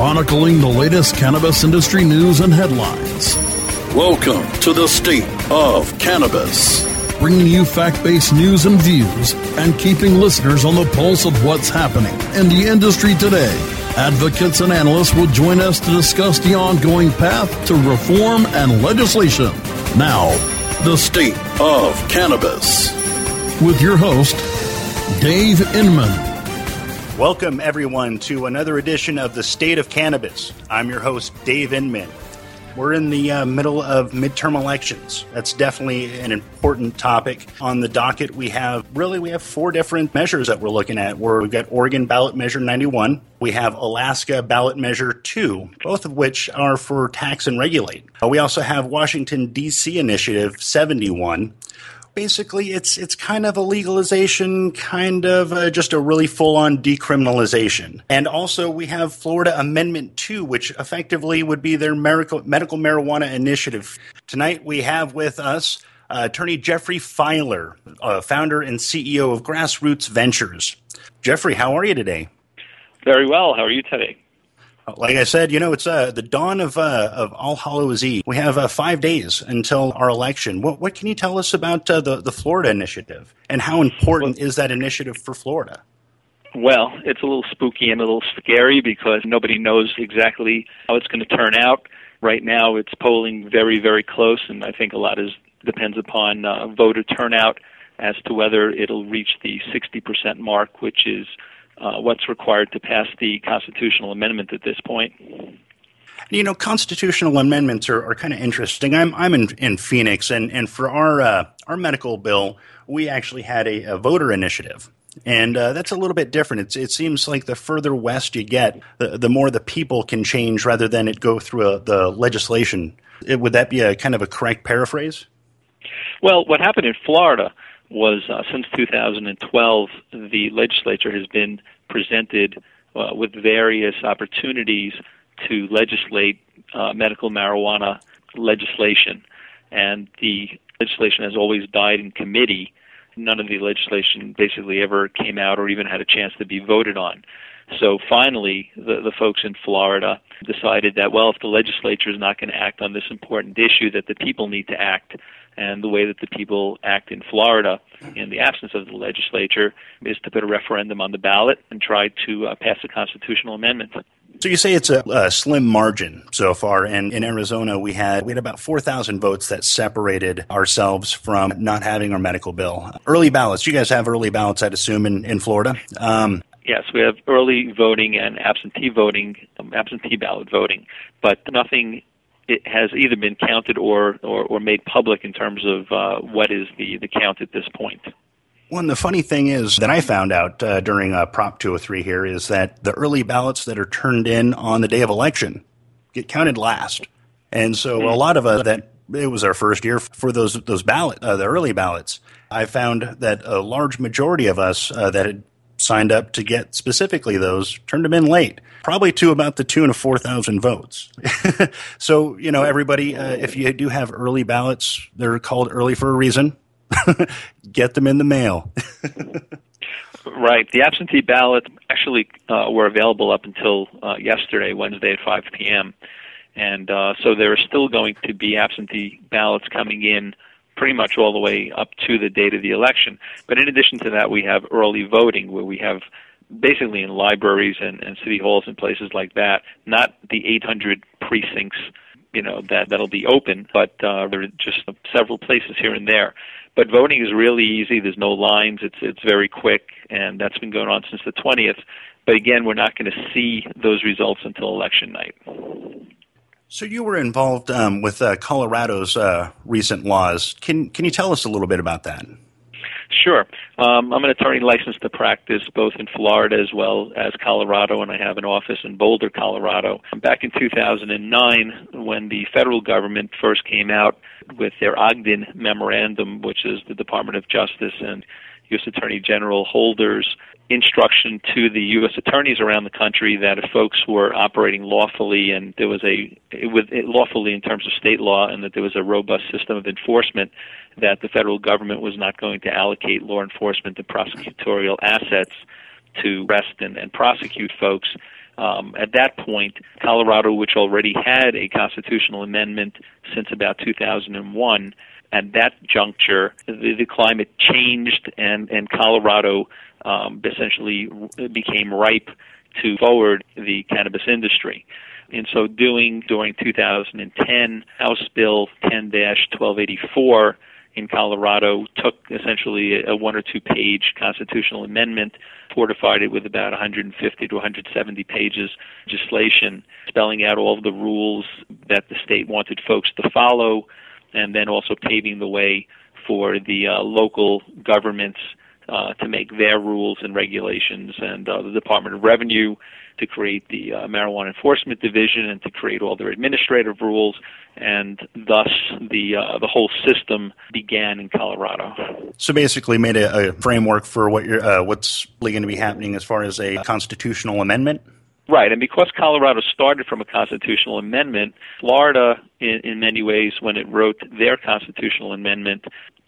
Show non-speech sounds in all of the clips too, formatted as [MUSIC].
chronicling the latest cannabis industry news and headlines. Welcome to the State of Cannabis, bringing you fact based news and views and keeping listeners on the pulse of what's happening in the industry today. Advocates and analysts will join us to discuss the ongoing path to reform and legislation. Now, the State of Cannabis. With your host, Dave Inman. Welcome, everyone, to another edition of the State of Cannabis. I'm your host, Dave Inman. We're in the uh, middle of midterm elections. That's definitely an important topic. On the docket, we have really we have four different measures that we're looking at. Where we've got Oregon Ballot Measure 91, we have Alaska Ballot Measure 2, both of which are for tax and regulate. Uh, we also have Washington D.C. Initiative 71, basically it's it's kind of a legalization, kind of uh, just a really full on decriminalization. And also we have Florida Amendment 2, which effectively would be their medical, medical marijuana initiative. Tonight we have with us uh, attorney Jeffrey Filer, uh, founder and CEO of Grassroots Ventures. Jeffrey, how are you today? Very well. How are you today? Like I said, you know, it's uh, the dawn of uh, of All Hallows Eve. We have uh, five days until our election. What what can you tell us about uh, the the Florida initiative and how important well, is that initiative for Florida? Well, it's a little spooky and a little scary because nobody knows exactly how it's going to turn out. Right now, it's polling very very close, and I think a lot is depends upon uh, voter turnout as to whether it'll reach the 60% mark, which is uh, what's required to pass the constitutional amendment at this point. You know, constitutional amendments are, are kind of interesting. I'm I'm in, in Phoenix, and, and for our uh, our medical bill, we actually had a, a voter initiative, and uh, that's a little bit different. It's, it seems like the further west you get, the, the more the people can change rather than it go through a, the legislation. It, would that be a kind of a correct paraphrase? Well, what happened in Florida was uh, since 2012, the legislature has been presented uh, with various opportunities to legislate uh, medical marijuana legislation, and the legislation has always died in committee. None of the legislation basically ever came out or even had a chance to be voted on. So finally, the, the folks in Florida decided that, well, if the legislature is not going to act on this important issue, that the people need to act and the way that the people act in Florida in the absence of the legislature is to put a referendum on the ballot and try to uh, pass a constitutional amendment. So you say it's a, a, slim margin so far, and in Arizona we had we had about four thousand votes that separated ourselves from not having our medical bill. Early ballots. You guys have early ballots, I'd assume, in in Florida. Um, yes, we have early voting and absentee voting, um, absentee ballot voting, but nothing it has either been counted or, or, or made public in terms of uh, what is the, the count at this point. Well, the funny thing is that I found out uh, during uh, Prop 203 here is that the early ballots that are turned in on the day of election get counted last. And so a lot of us that it was our first year for those those ballot uh, the early ballots. I found that a large majority of us uh, that had signed up to get specifically those turned them in late, probably to about the tune of 4,000 votes. [LAUGHS] so, you know, everybody, uh, if you do have early ballots, they're called early for a reason. [LAUGHS] get them in the mail. [LAUGHS] right. The absentee ballots actually uh, were available up until uh, yesterday, Wednesday at 5 p.m. And uh, so there are still going to be absentee ballots coming in pretty much all the way up to the date of the election. But in addition to that, we have early voting where we have basically in libraries and, and city halls and places like that, not the 800 precincts, you know, that that'll be open, but uh, there are just several places here and there. But voting is really easy. There's no lines. It's it's very quick, and that's been going on since the 20th. But again, we're not going to see those results until election night. So you were involved um, with uh, Colorado's uh, recent laws. Can can you tell us a little bit about that? Sure. Um, I'm an attorney licensed to practice both in Florida as well as Colorado, and I have an office in Boulder, Colorado. Back in 2009, when the federal government first came out with their Ogden Memorandum, which is the Department of Justice and U.S. Attorney General Holder's instruction to the U.S. attorneys around the country that if folks were operating lawfully and there was a with lawfully in terms of state law and that there was a robust system of enforcement, that the federal government was not going to allocate law enforcement and prosecutorial assets to arrest and, and prosecute folks. Um, at that point, Colorado, which already had a constitutional amendment since about 2001, at that juncture, the, the climate changed, and and Colorado um, essentially became ripe to forward the cannabis industry. In so doing, during 2010, House Bill 10 1284 in Colorado took essentially a one or two page constitutional amendment, fortified it with about 150 to 170 pages legislation, spelling out all of the rules that the state wanted folks to follow, and then also paving the way for the uh, local governments uh, to make their rules and regulations, and uh, the Department of Revenue to create the uh, Marijuana Enforcement Division and to create all their administrative rules, and thus the uh, the whole system began in Colorado. So basically, made a, a framework for what you're, uh, what's going to be happening as far as a constitutional amendment. Right, and because Colorado started from a constitutional amendment, Florida, in, in many ways, when it wrote their constitutional amendment,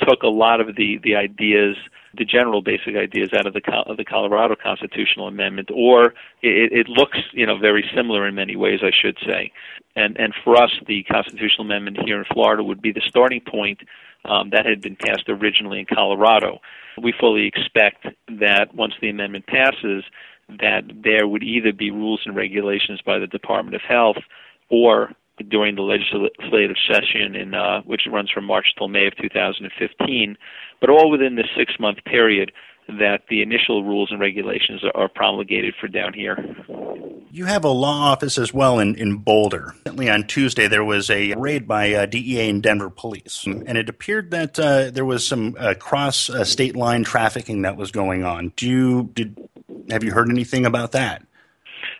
took a lot of the, the ideas, the general basic ideas out of the of the Colorado constitutional amendment, or it, it looks, you know, very similar in many ways, I should say. And and for us, the constitutional amendment here in Florida would be the starting point um, that had been passed originally in Colorado. We fully expect that once the amendment passes that there would either be rules and regulations by the Department of Health or during the legislative session in uh, which runs from March till May of 2015, but all within the six-month period that the initial rules and regulations are, promulgated for down here. You have a law office as well in, in Boulder. Recently on Tuesday, there was a raid by uh, DEA and Denver police, and it appeared that uh, there was some uh, cross uh, state line trafficking that was going on. Do you did have you heard anything about that?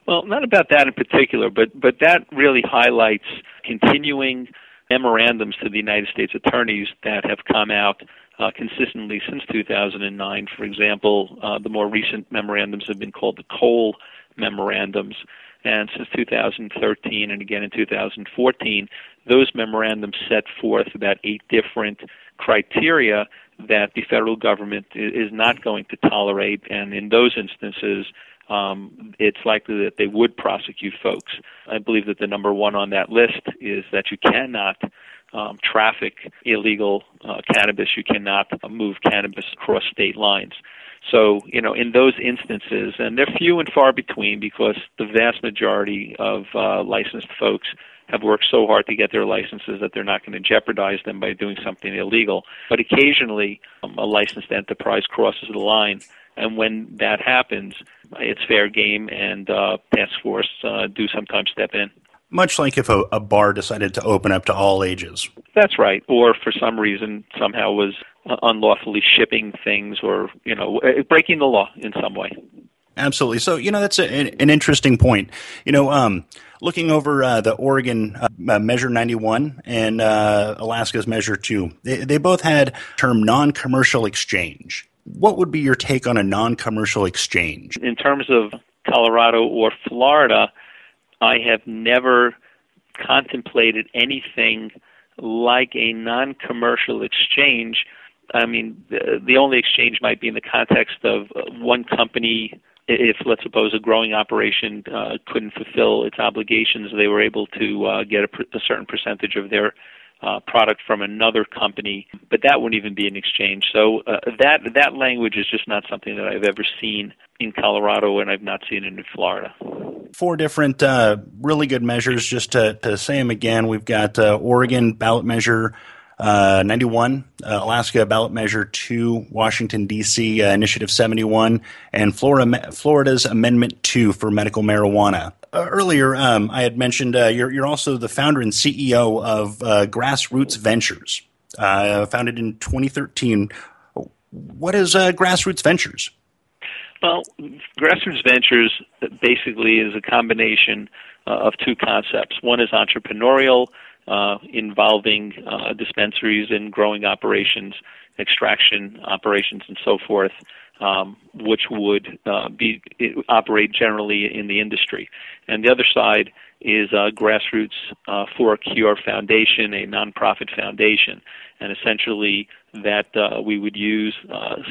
Well, not about that in particular, but but that really highlights continuing memorandums to the United States attorneys that have come out uh, consistently since 2009. For example, uh, the more recent memorandums have been called the Cole memorandums, and since 2013 and again in 2014, those memorandums set forth about eight different criteria that the federal government is not going to tolerate, and in those instances, um, it's likely that they would prosecute folks. I believe that the number one on that list is that you cannot um, traffic illegal uh, cannabis. You cannot move cannabis across state lines. So, you know, in those instances, and they're few and far between because the vast majority of uh, licensed folks have worked so hard to get their licenses that they're not going to jeopardize them by doing something illegal. But occasionally, um, a licensed enterprise crosses the line, and when that happens, it's fair game, and uh, task force uh, do sometimes step in. Much like if a, a bar decided to open up to all ages. That's right. Or for some reason somehow was unlawfully shipping things, or you know, breaking the law in some way. Absolutely. So, you know, that's a, an interesting point. You know, um, looking over uh, the Oregon uh, uh, Measure 91 and uh, Alaska's Measure 2, they, they both had term non-commercial exchange. What would be your take on a non-commercial exchange? In terms of Colorado or Florida, I have never contemplated anything like a non-commercial exchange. I mean, the, the only exchange might be in the context of one company if let's suppose a growing operation uh, couldn't fulfill its obligations, they were able to uh, get a, pr- a certain percentage of their uh, product from another company, but that wouldn't even be an exchange. So uh, that that language is just not something that I've ever seen in Colorado, and I've not seen it in Florida. Four different uh, really good measures. Just to, to say them again, we've got uh, Oregon ballot measure uh, 91, uh, Alaska ballot measure 2, Washington, D.C. Initiative 71, and Florida, Florida's Amendment 2 for medical marijuana. Uh, earlier, um, I had mentioned uh, you're, you're, also the founder and CEO of uh, Grassroots Ventures, founded in 2013. What is Grassroots Ventures? Well, Grassroots Ventures basically is a combination of two concepts. One is entrepreneurial, uh, involving uh, dispensaries and growing operations, extraction operations, and so forth, um, which would uh, be operate generally in the industry. And the other side is uh, Grassroots uh, for a Cure Foundation, a nonprofit foundation, and essentially that uh, we would use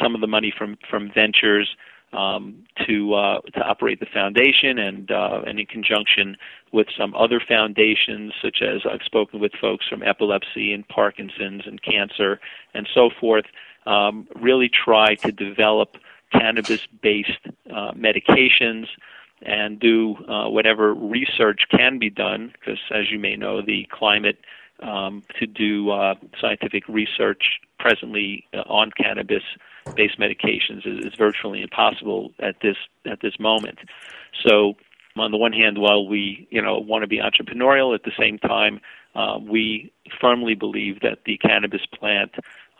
some of the money from from ventures um, to uh, to operate the foundation, and uh, and in conjunction with some other foundations, such as I've spoken with folks from epilepsy and Parkinson's and cancer and so forth, um, really try to develop cannabis-based uh, medications and do uh, whatever research can be done, because as you may know, the climate um, to do uh, scientific research presently uh, on cannabis-based medications is, is virtually impossible at this at this moment. So, on the one hand, while we you know want to be entrepreneurial, at the same time, uh, we firmly believe that the cannabis plant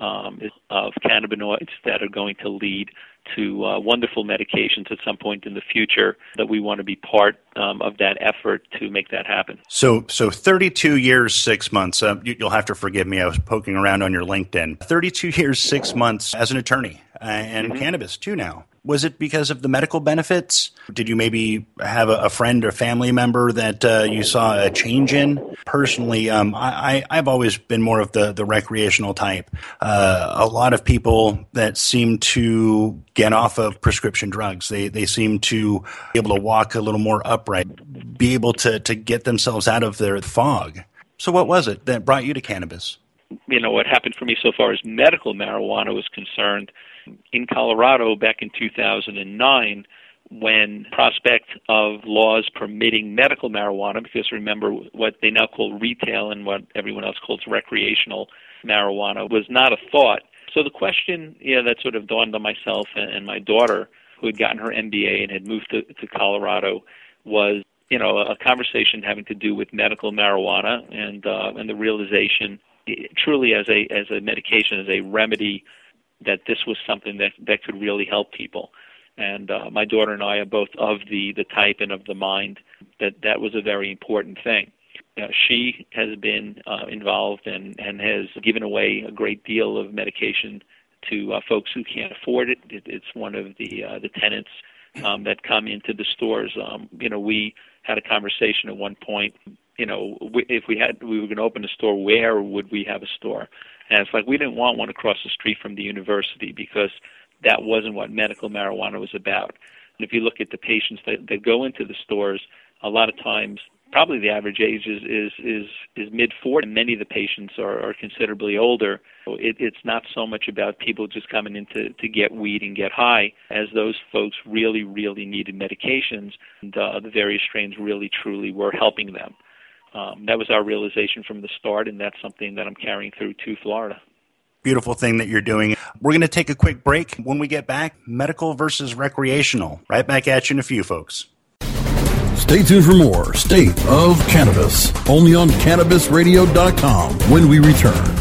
um, of cannabinoids that are going to lead to uh, wonderful medications at some point in the future that we want to be part um, of that effort to make that happen. So, so 32 years, six months. Uh, you, will have to forgive me. I was poking around on your LinkedIn. 32 years, six months as an attorney uh, and mm-hmm. cannabis too now. Was it because of the medical benefits? Did you maybe have a, a friend or family member that uh, you saw a change in? Personally, um, I, have always been more of the, the recreational type. Uh, a lot of people that seem to get off of prescription drugs, they, they seem to be able to walk a little more upright, be able to, to get themselves out of their fog. So, what was it that brought you to cannabis? You know, what happened for me so far as medical marijuana was concerned in Colorado back in 2009 when prospect of laws permitting medical marijuana, because remember what they now call retail and what everyone else calls recreational marijuana, was not a thought. So the question know, that sort of dawned on myself and, and my daughter, who had gotten her MBA and had moved to, to Colorado, was you know a conversation having to do with medical marijuana and uh, and the realization truly as a as a medication as a remedy that this was something that that could really help people. And uh, my daughter and I are both of the the type and of the mind that that was a very important thing. Uh, she has been uh, involved and and has given away a great deal of medication to uh, folks who can't afford it. it it's one of the uh, the tenants um, that come into the stores. Um, you know, we had a conversation at one point. You know, if we had we were going to open a store, where would we have a store? And it's like we didn't want one across the street from the university because that wasn't what medical marijuana was about. And if you look at the patients that, that go into the stores, a lot of times probably the average age is is is, is mid 40 and many of the patients are, are considerably older. So it, it's not so much about people just coming in to, to get weed and get high as those folks really really needed medications. And uh, the various strains really truly were helping them um, that was our realization from the start, and that's something that I'm carrying through to Florida. Beautiful thing that you're doing. We're going to take a quick break. When we get back, medical versus recreational. Right back at you in a few, folks. Stay tuned for more State of Cannabis, only on CannabisRadio.com when we return.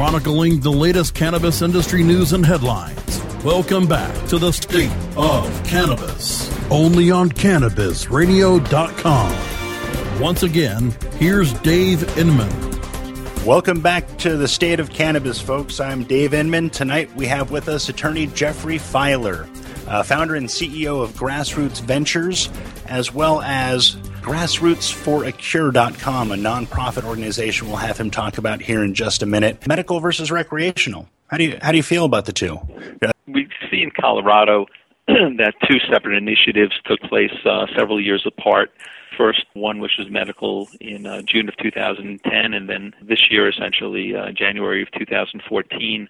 Chronicling the latest cannabis industry news and headlines. Welcome back to the State of Cannabis, only on CannabisRadio.com. Once again, here's Dave Inman. Welcome back to the State of Cannabis, folks. I'm Dave Inman. Tonight we have with us attorney Jeffrey Filer. uh, founder and CEO of Grassroots Ventures, as well as grassrootsforacure.com, a nonprofit organization we'll have him talk about here in just a minute. Medical versus recreational. How do you how do you feel about the two? We see in Colorado [CLEARS THROAT] that two separate initiatives took place uh, several years apart. First one, which was medical in uh, June of 2010, and then this year, essentially uh, January of 2014,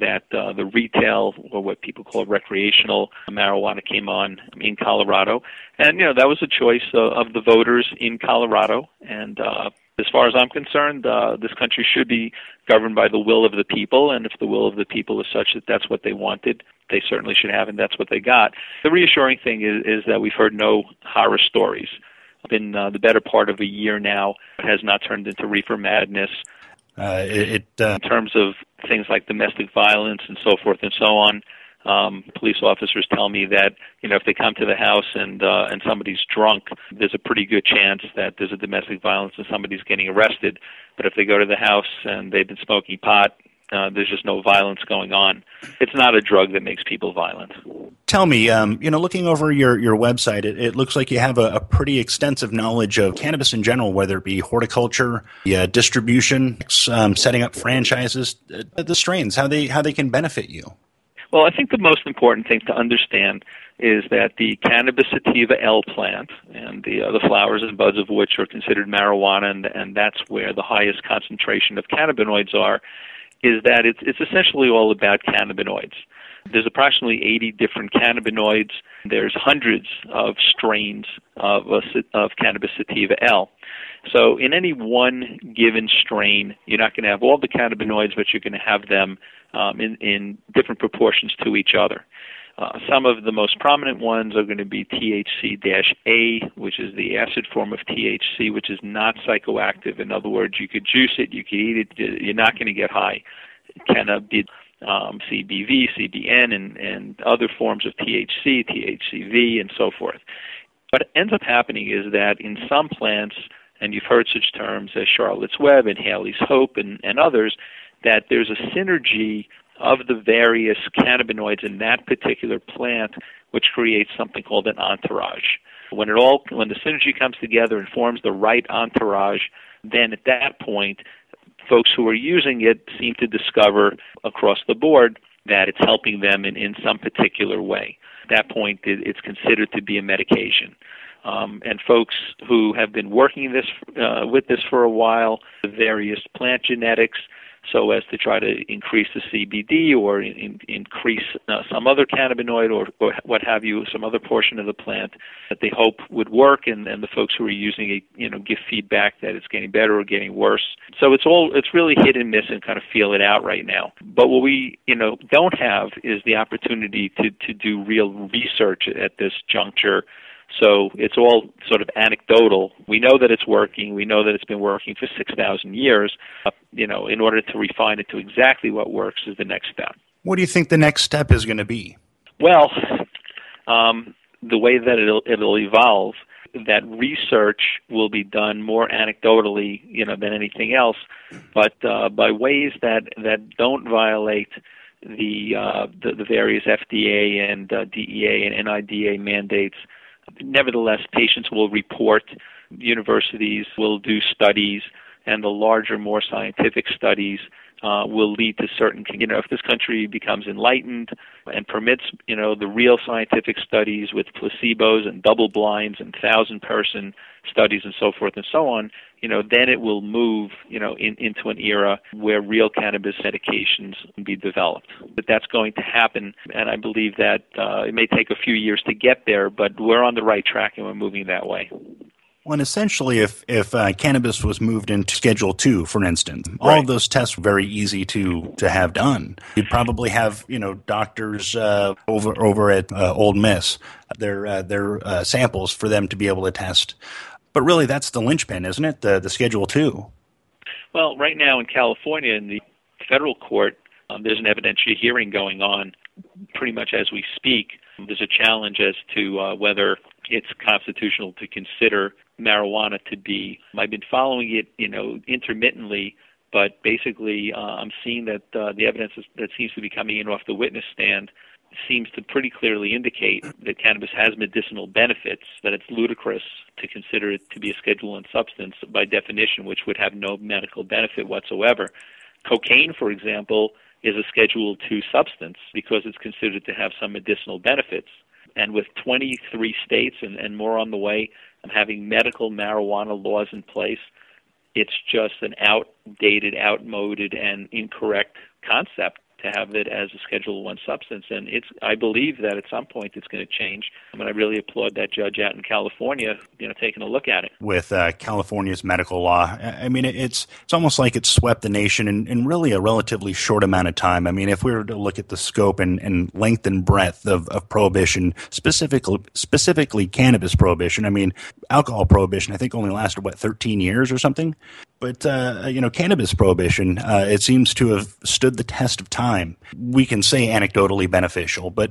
that uh, the retail or what people call recreational marijuana came on in Colorado, and you know that was a choice uh, of the voters in Colorado. And uh, as far as I'm concerned, uh, this country should be governed by the will of the people, and if the will of the people is such that that's what they wanted, they certainly should have, and that's what they got. The reassuring thing is, is that we've heard no horror stories. Been uh, the better part of a year now. It has not turned into reefer madness. Uh, it, it uh... in terms of things like domestic violence and so forth and so on. Um, police officers tell me that you know if they come to the house and uh, and somebody's drunk, there's a pretty good chance that there's a domestic violence and somebody's getting arrested. But if they go to the house and they've been smoking pot, uh, there's just no violence going on. It's not a drug that makes people violent. Tell me, um, you know, looking over your, your website, it, it looks like you have a, a, pretty extensive knowledge of cannabis in general, whether it be horticulture, yeah, distribution, um, setting up franchises, uh, the strains, how they how they can benefit you. Well, I think the most important thing to understand is that the cannabis sativa L plant and the uh, the flowers and buds of which are considered marijuana, and, and that's where the highest concentration of cannabinoids are is that it's, it's essentially all about cannabinoids. There's approximately 80 different cannabinoids. There's hundreds of strains of, uh, of cannabis sativa L. So in any one given strain, you're not going to have all the cannabinoids, but you're going to have them um, in, in different proportions to each other. Uh, some of the most prominent ones are going to be THC-A, which is the acid form of THC, which is not psychoactive. In other words, you could juice it, you could eat it, you're not going to get high. Cannabis, um, CBV, CBN, and, and other forms of THC, THCV, and so forth. What ends up happening is that in some plants, and you've heard such terms as Charlotte's Web and Haleigh's Hope and, and others, that there's a synergy of the various cannabinoids in that particular plant, which creates something called an entourage. When it all, when the synergy comes together and forms the right entourage, then at that point, folks who are using it seem to discover across the board that it's helping them in, in some particular way. At that point, it, it's considered to be a medication. Um, and folks who have been working this uh, with this for a while, the various plant genetics, so as to try to increase the CBD or in, increase uh, some other cannabinoid or, or, what have you, some other portion of the plant that they hope would work, and, and the folks who are using it, you know, give feedback that it's getting better or getting worse. So it's all it's really hit and miss and kind of feel it out right now. But what we you know don't have is the opportunity to to do real research at this juncture so it's all sort of anecdotal. We know that it's working. We know that it's been working for 6,000 years. Uh, you know, in order to refine it to exactly what works is the next step. What do you think the next step is going to be? Well, um, the way that it'll, it'll evolve, that research will be done more anecdotally, you know, than anything else, but uh, by ways that that don't violate the uh, the, the various FDA and uh, DEA and NIDA mandates Nevertheless, patients will report, universities will do studies, and the larger, more scientific studies uh, will lead to certain, you know, if this country becomes enlightened and permits, you know, the real scientific studies with placebos and double blinds and thousand person studies and so forth and so on, you know, then it will move, you know, in, into an era where real cannabis medications can be developed. But that's going to happen, and I believe that uh, it may take a few years to get there, but we're on the right track and we're moving that way. Well, and essentially, if if uh, cannabis was moved into Schedule Two, for instance, all right. of those tests were very easy to to have done. You'd probably have you know doctors uh, over over at uh, Ole Miss their uh, their uh, samples for them to be able to test. But really, that's the linchpin, isn't it? The the Schedule Two. Well, right now in California, in the federal court, um, there's an evidentiary hearing going on, pretty much as we speak. There's a challenge as to uh, whether it's constitutional to consider marijuana to be. I've been following it, you know, intermittently, but basically uh, I'm seeing that uh, the evidence that seems to be coming in off the witness stand seems to pretty clearly indicate that cannabis has medicinal benefits, that it's ludicrous to consider it to be a Schedule One substance by definition, which would have no medical benefit whatsoever. Cocaine, for example, is a Schedule Two substance because it's considered to have some medicinal benefits. And with 23 states and, and more on the way having medical marijuana laws in place, it's just an outdated, outmoded, and incorrect concept to have it as a Schedule One substance. And it's I believe that at some point it's going to change. I mean, I really applaud that judge out in California, you know, taking a look at it. With uh, California's medical law, I mean, it's it's almost like it swept the nation in, in really a relatively short amount of time. I mean, if we were to look at the scope and, and length and breadth of, of prohibition, specifically specifically cannabis prohibition, I mean, alcohol prohibition, I think only lasted what 13 years or something. But uh, you know, cannabis prohibition, uh, it seems to have stood the test of time. We can say anecdotally beneficial, but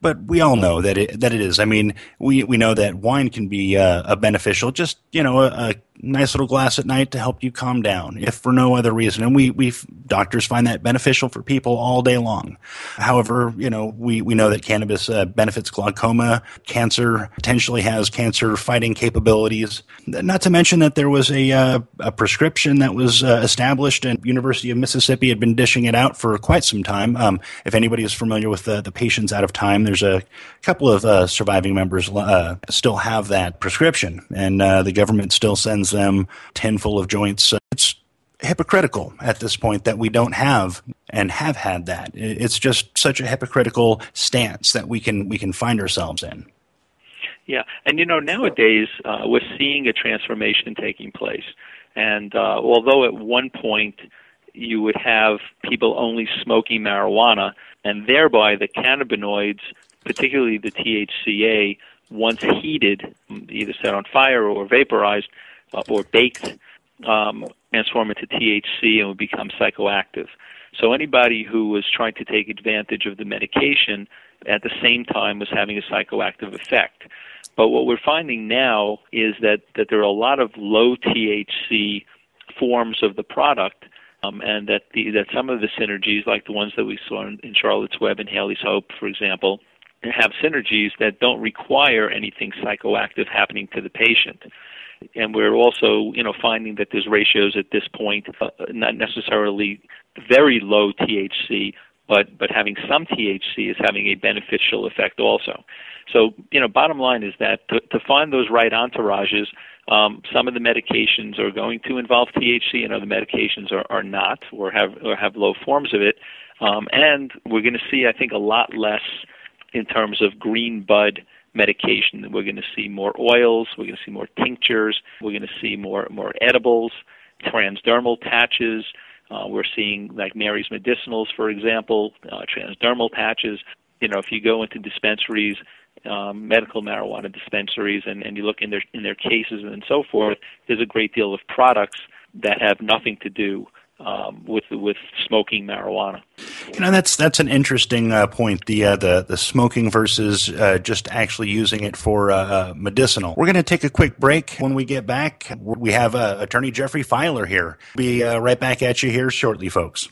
but we all know that it that it is. I mean, we we know that wine can be uh, a beneficial, just you know, a, a, nice little glass at night to help you calm down, if for no other reason. And we we doctors find that beneficial for people all day long. However, you know, we we know that cannabis uh, benefits glaucoma, cancer, potentially has cancer fighting capabilities. Not to mention that there was a uh, a prescription that was uh, established, and University of Mississippi had been dishing it out for quite some time. Um, if anybody is familiar with the the patients out of time. There's a couple of uh, surviving members uh, still have that prescription, and uh, the government still sends them ten full of joints. It's hypocritical at this point that we don't have and have had that. It's just such a hypocritical stance that we can we can find ourselves in. Yeah, and you know nowadays uh, we're seeing a transformation taking place, and uh, although at one point you would have people only smoking marijuana, and thereby the cannabinoids, particularly the THCA, once heated, either set on fire or vaporized uh, or baked, um, transform into THC and would become psychoactive. So anybody who was trying to take advantage of the medication at the same time was having a psychoactive effect. But what we're finding now is that, that there are a lot of low THC forms of the product um, and that the that some of the synergies, like the ones that we saw in, in Charlotte's Web and Haleigh's Hope, for example, have synergies that don't require anything psychoactive happening to the patient. And we're also, you know, finding that there's ratios at this point, uh, not necessarily very low THC, but but having some THC is having a beneficial effect also. So, you know, bottom line is that to, to find those right entourages um, some of the medications are going to involve THC, and other medications are, are not, or have or have low forms of it. Um, and we're going to see, I think, a lot less in terms of green bud medication. We're going to see more oils. We're going to see more tinctures. We're going to see more more edibles, transdermal patches. Uh, we're seeing like Mary's Medicinals, for example, uh, transdermal patches. You know, if you go into dispensaries, um, medical marijuana dispensaries and, and you look in their in their cases and so forth, there's a great deal of products that have nothing to do um, with with smoking marijuana. You know that's that's an interesting uh, point. The uh, the the smoking versus uh, just actually using it for uh, uh, medicinal. We're going to take a quick break. When we get back, we have uh, Attorney Jeffrey Filer here. Be right back at you here shortly, folks.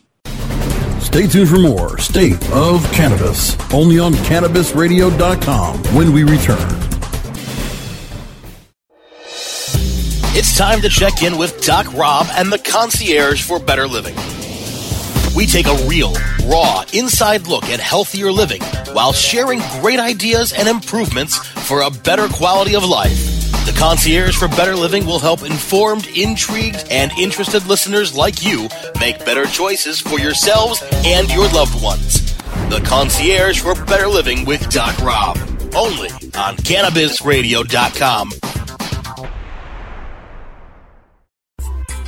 Stay tuned for more State of Cannabis, only on CannabisRadio.com when we return. It's time to check in with Doc Rob and the concierge for better living. We take a real, raw, inside look at healthier living while sharing great ideas and improvements for a better quality of life. The Concierge for Better Living will help informed, intrigued, and interested listeners like you make better choices for yourselves and your loved ones. The Concierge for Better Living with Doc Rob. Only on CannabisRadio.com.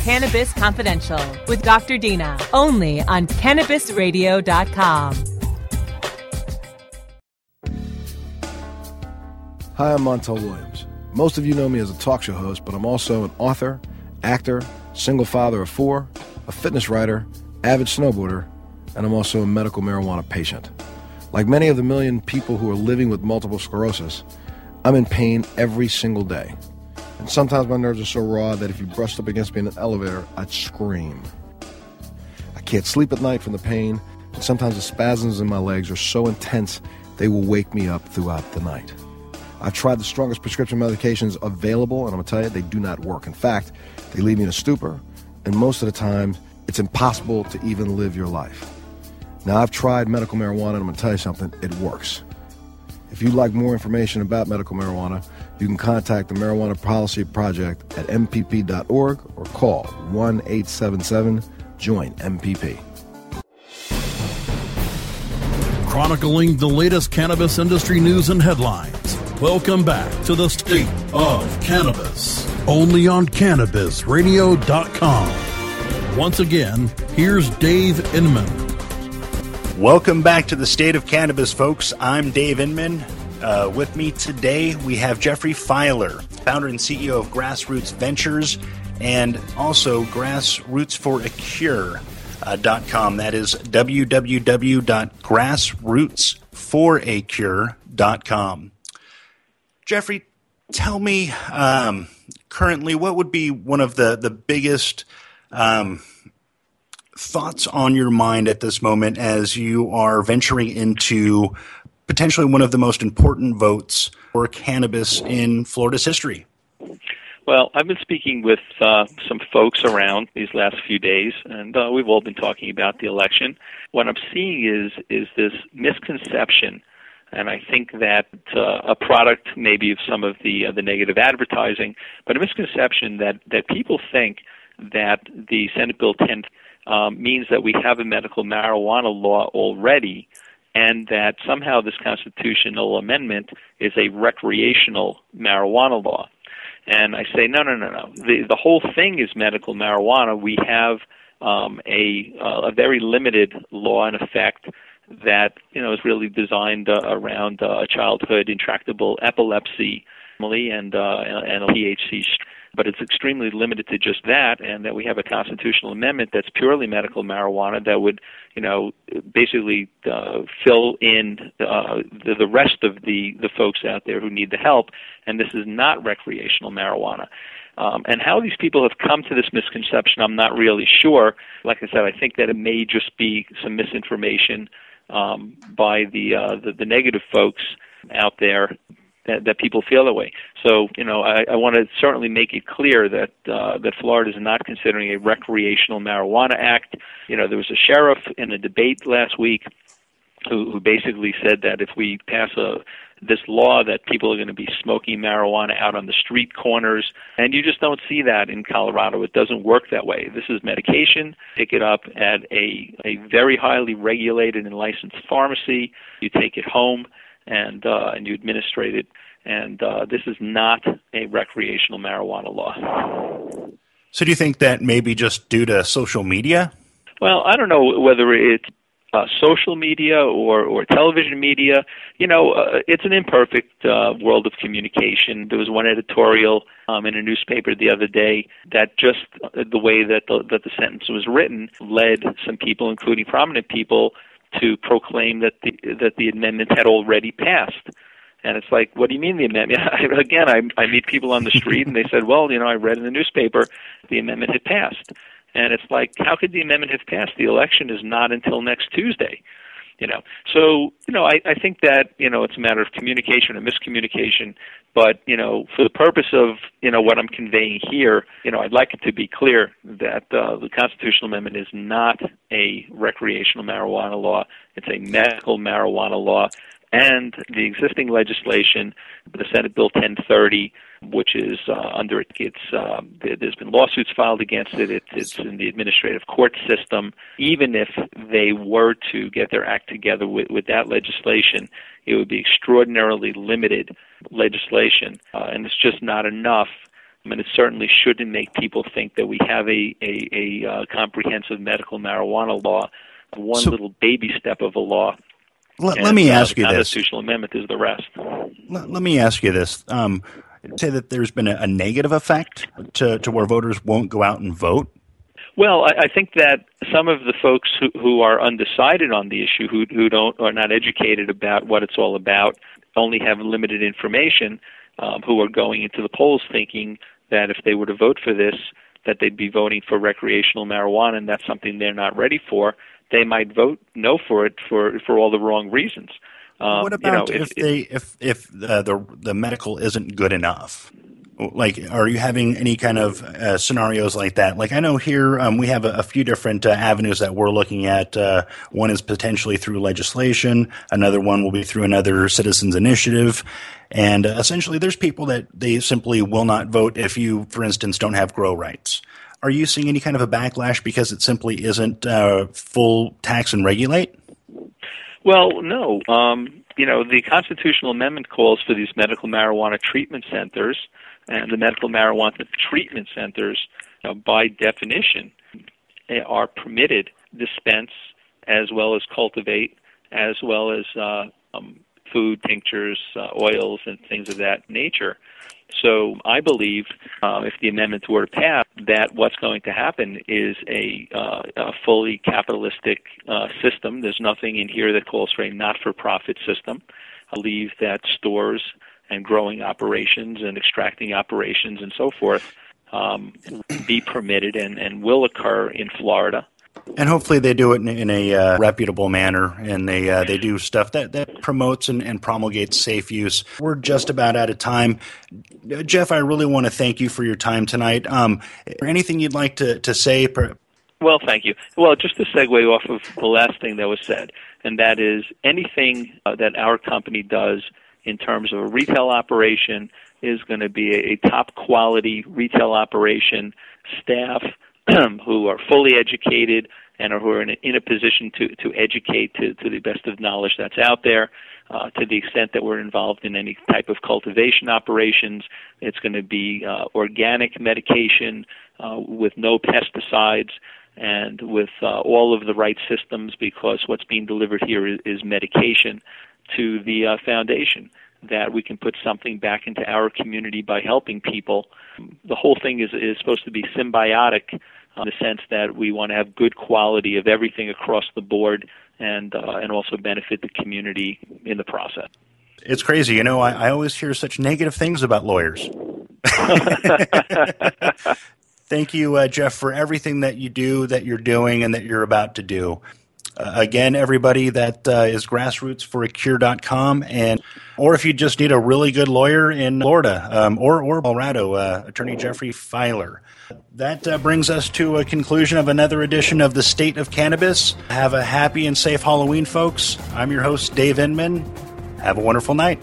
Cannabis Confidential with Dr. Dina, only on CannabisRadio.com. Hi, I'm Montel Williams. Most of you know me as a talk show host, but I'm also an author, actor, single father of four, a fitness writer, avid snowboarder, and I'm also a medical marijuana patient. Like many of the million people who are living with multiple sclerosis, I'm in pain every single day. And sometimes my nerves are so raw that if you brushed up against me in an elevator, I'd scream. I can't sleep at night from the pain, and sometimes the spasms in my legs are so intense they will wake me up throughout the night. I've tried the strongest prescription medications available, and I'm gonna tell you, they do not work. In fact, they leave me in a stupor, and most of the time, it's impossible to even live your life. Now, I've tried medical marijuana, and I'm gonna tell you something, it works. If you'd like more information about medical marijuana, you can contact the Marijuana Policy Project at MPP.org or call 1 877 JOIN MPP. Chronicling the latest cannabis industry news and headlines. Welcome back to the State of Cannabis, only on CannabisRadio.com. Once again, here's Dave Inman. Welcome back to the State of Cannabis, folks. I'm Dave Inman. Uh, with me today, we have Jeffrey Filer, founder and CEO of Grassroots Ventures and also Grassroots for a Cure. Uh. That is www.grassrootsforacure.com. Jeffrey, tell me um, currently what would be one of the the biggest um, thoughts on your mind at this moment as you are venturing into potentially one of the most important votes for cannabis in Florida's history. Well, I've been speaking with uh, some folks around these last few days, and uh, we've all been talking about the election. What I'm seeing is is this misconception and I think that uh, a product maybe of some of the uh, the negative advertising, but a misconception that that people think that the Senate Bill 10 um, means that we have a medical marijuana law already, and that somehow this constitutional amendment is a recreational marijuana law. And I say no, no, no, no. The the whole thing is medical marijuana. We have um, a uh, a very limited law in effect that you know is really designed uh, around uh, childhood intractable epilepsy and uh, and a THC, but it's extremely limited to just that, and that we have a constitutional amendment that's purely medical marijuana that would you know basically uh, fill in uh, the, the rest of the the folks out there who need the help, and this is not recreational marijuana. Um, and how these people have come to this misconception, I'm not really sure. Like I said, I think that it may just be some misinformation um, by the, uh, the the negative folks out there that, that people feel that way. So, you know, I, I want to certainly make it clear that uh, that Florida is not considering a recreational marijuana act. You know, there was a sheriff in a debate last week who, who basically said that if we pass a this law that people are going to be smoking marijuana out on the street corners, and you just don't see that in Colorado. It doesn't work that way. This is medication. Pick it up at a, a very highly regulated and licensed pharmacy. You take it home and uh, and you administrate it. And uh, this is not a recreational marijuana law. So, do you think that maybe just due to social media? Well, I don't know whether it's uh, social media or, or television media. You know, uh, it's an imperfect uh, world of communication. There was one editorial um, in a newspaper the other day that just the way that the, that the sentence was written led some people, including prominent people, to proclaim that the that the amendment had already passed. And it's like, what do you mean the amendment? [LAUGHS] Again, I, I meet people on the street and they said, well, you know, I read in the newspaper the amendment had passed. And it's like, how could the amendment have passed? The election is not until next Tuesday. You know, so you know, I, I think that you know it's a matter of communication and miscommunication. But you know, for the purpose of you know what I'm conveying here, you know, I'd like it to be clear that uh, the constitutional amendment is not a recreational marijuana law; it's a medical marijuana law and the existing legislation, the Senate Bill 1030, which is uh, under it, it's uh, there's been lawsuits filed against it. it. It's in the administrative court system. Even if they were to get their act together with, with that legislation, it would be extraordinarily limited legislation, uh, and it's just not enough. I mean, it certainly shouldn't make people think that we have a a, a uh, comprehensive medical marijuana law, one so, little baby step of a law let, let me uh, ask you this. Constitutional amendment is the rest. Let, let, me ask you this. Um, say that there's been a, a negative effect to, to where voters won't go out and vote? Well, I, I think that some of the folks who, who are undecided on the issue, who, who don't are not educated about what it's all about, only have limited information, um, who are going into the polls thinking that if they were to vote for this, that they'd be voting for recreational marijuana, and that's something they're not ready for. They might vote no for it for for all the wrong reasons. Um, what about you know, if, if, they if if uh, the the medical isn't good enough? Like, are you having any kind of uh, scenarios like that? Like, I know here um, we have a, a few different uh, avenues that we're looking at. Uh, one is potentially through legislation. Another one will be through another citizens initiative. And uh, essentially, there's people that they simply will not vote if you, for instance, don't have grow rights. Are you seeing any kind of a backlash because it simply isn't uh, full tax and regulate? Well, no. Um, you know, the constitutional amendment calls for these medical marijuana treatment centers, and the medical marijuana treatment centers, you know, by definition, are permitted dispense as well as cultivate, as well as uh, um, food, tinctures, uh, oils, and things of that nature. So I believe, uh, if the amendments were to pass, that what's going to happen is a, uh, a fully capitalistic uh, system. There's nothing in here that calls for a not-for-profit system. I believe that stores and growing operations and extracting operations and so forth um, be permitted and, and will occur in Florida. And hopefully they do it in, in a uh, reputable manner, and they uh, they do stuff that, that promotes and, and, promulgates safe use. We're just about out of time. Jeff, I really want to thank you for your time tonight. Um, anything you'd like to, to say? Well, thank you. Well, just to segue off of the last thing that was said, and that is anything uh, that our company does in terms of a retail operation is going to be a, a top quality retail operation, staff [CLEARS THROAT] who are fully educated and who are in a, in a position to, to educate to, to the best of knowledge that's out there. Uh, to the extent that we're involved in any type of cultivation operations, it's going to be uh, organic medication uh, with no pesticides and with uh, all of the right systems because what's being delivered here is, is medication to the uh, foundation that we can put something back into our community by helping people. The whole thing is, is supposed to be symbiotic in the sense that we want to have good quality of everything across the board and, uh, and also benefit the community in the process. It's crazy. You know, I, I always hear such negative things about lawyers. [LAUGHS] [LAUGHS] Thank you, uh, Jeff, for everything that you do, that you're doing, and that you're about to do. Uh, again, everybody, that uh, is grassrootsforacure.com. And, or if you just need a really good lawyer in Florida um, or, or Colorado, uh, Attorney Jeffrey Filer. That uh, brings us to a conclusion of another edition of The State of Cannabis. Have a happy and safe Halloween, folks. I'm your host, Dave Inman. Have a wonderful night.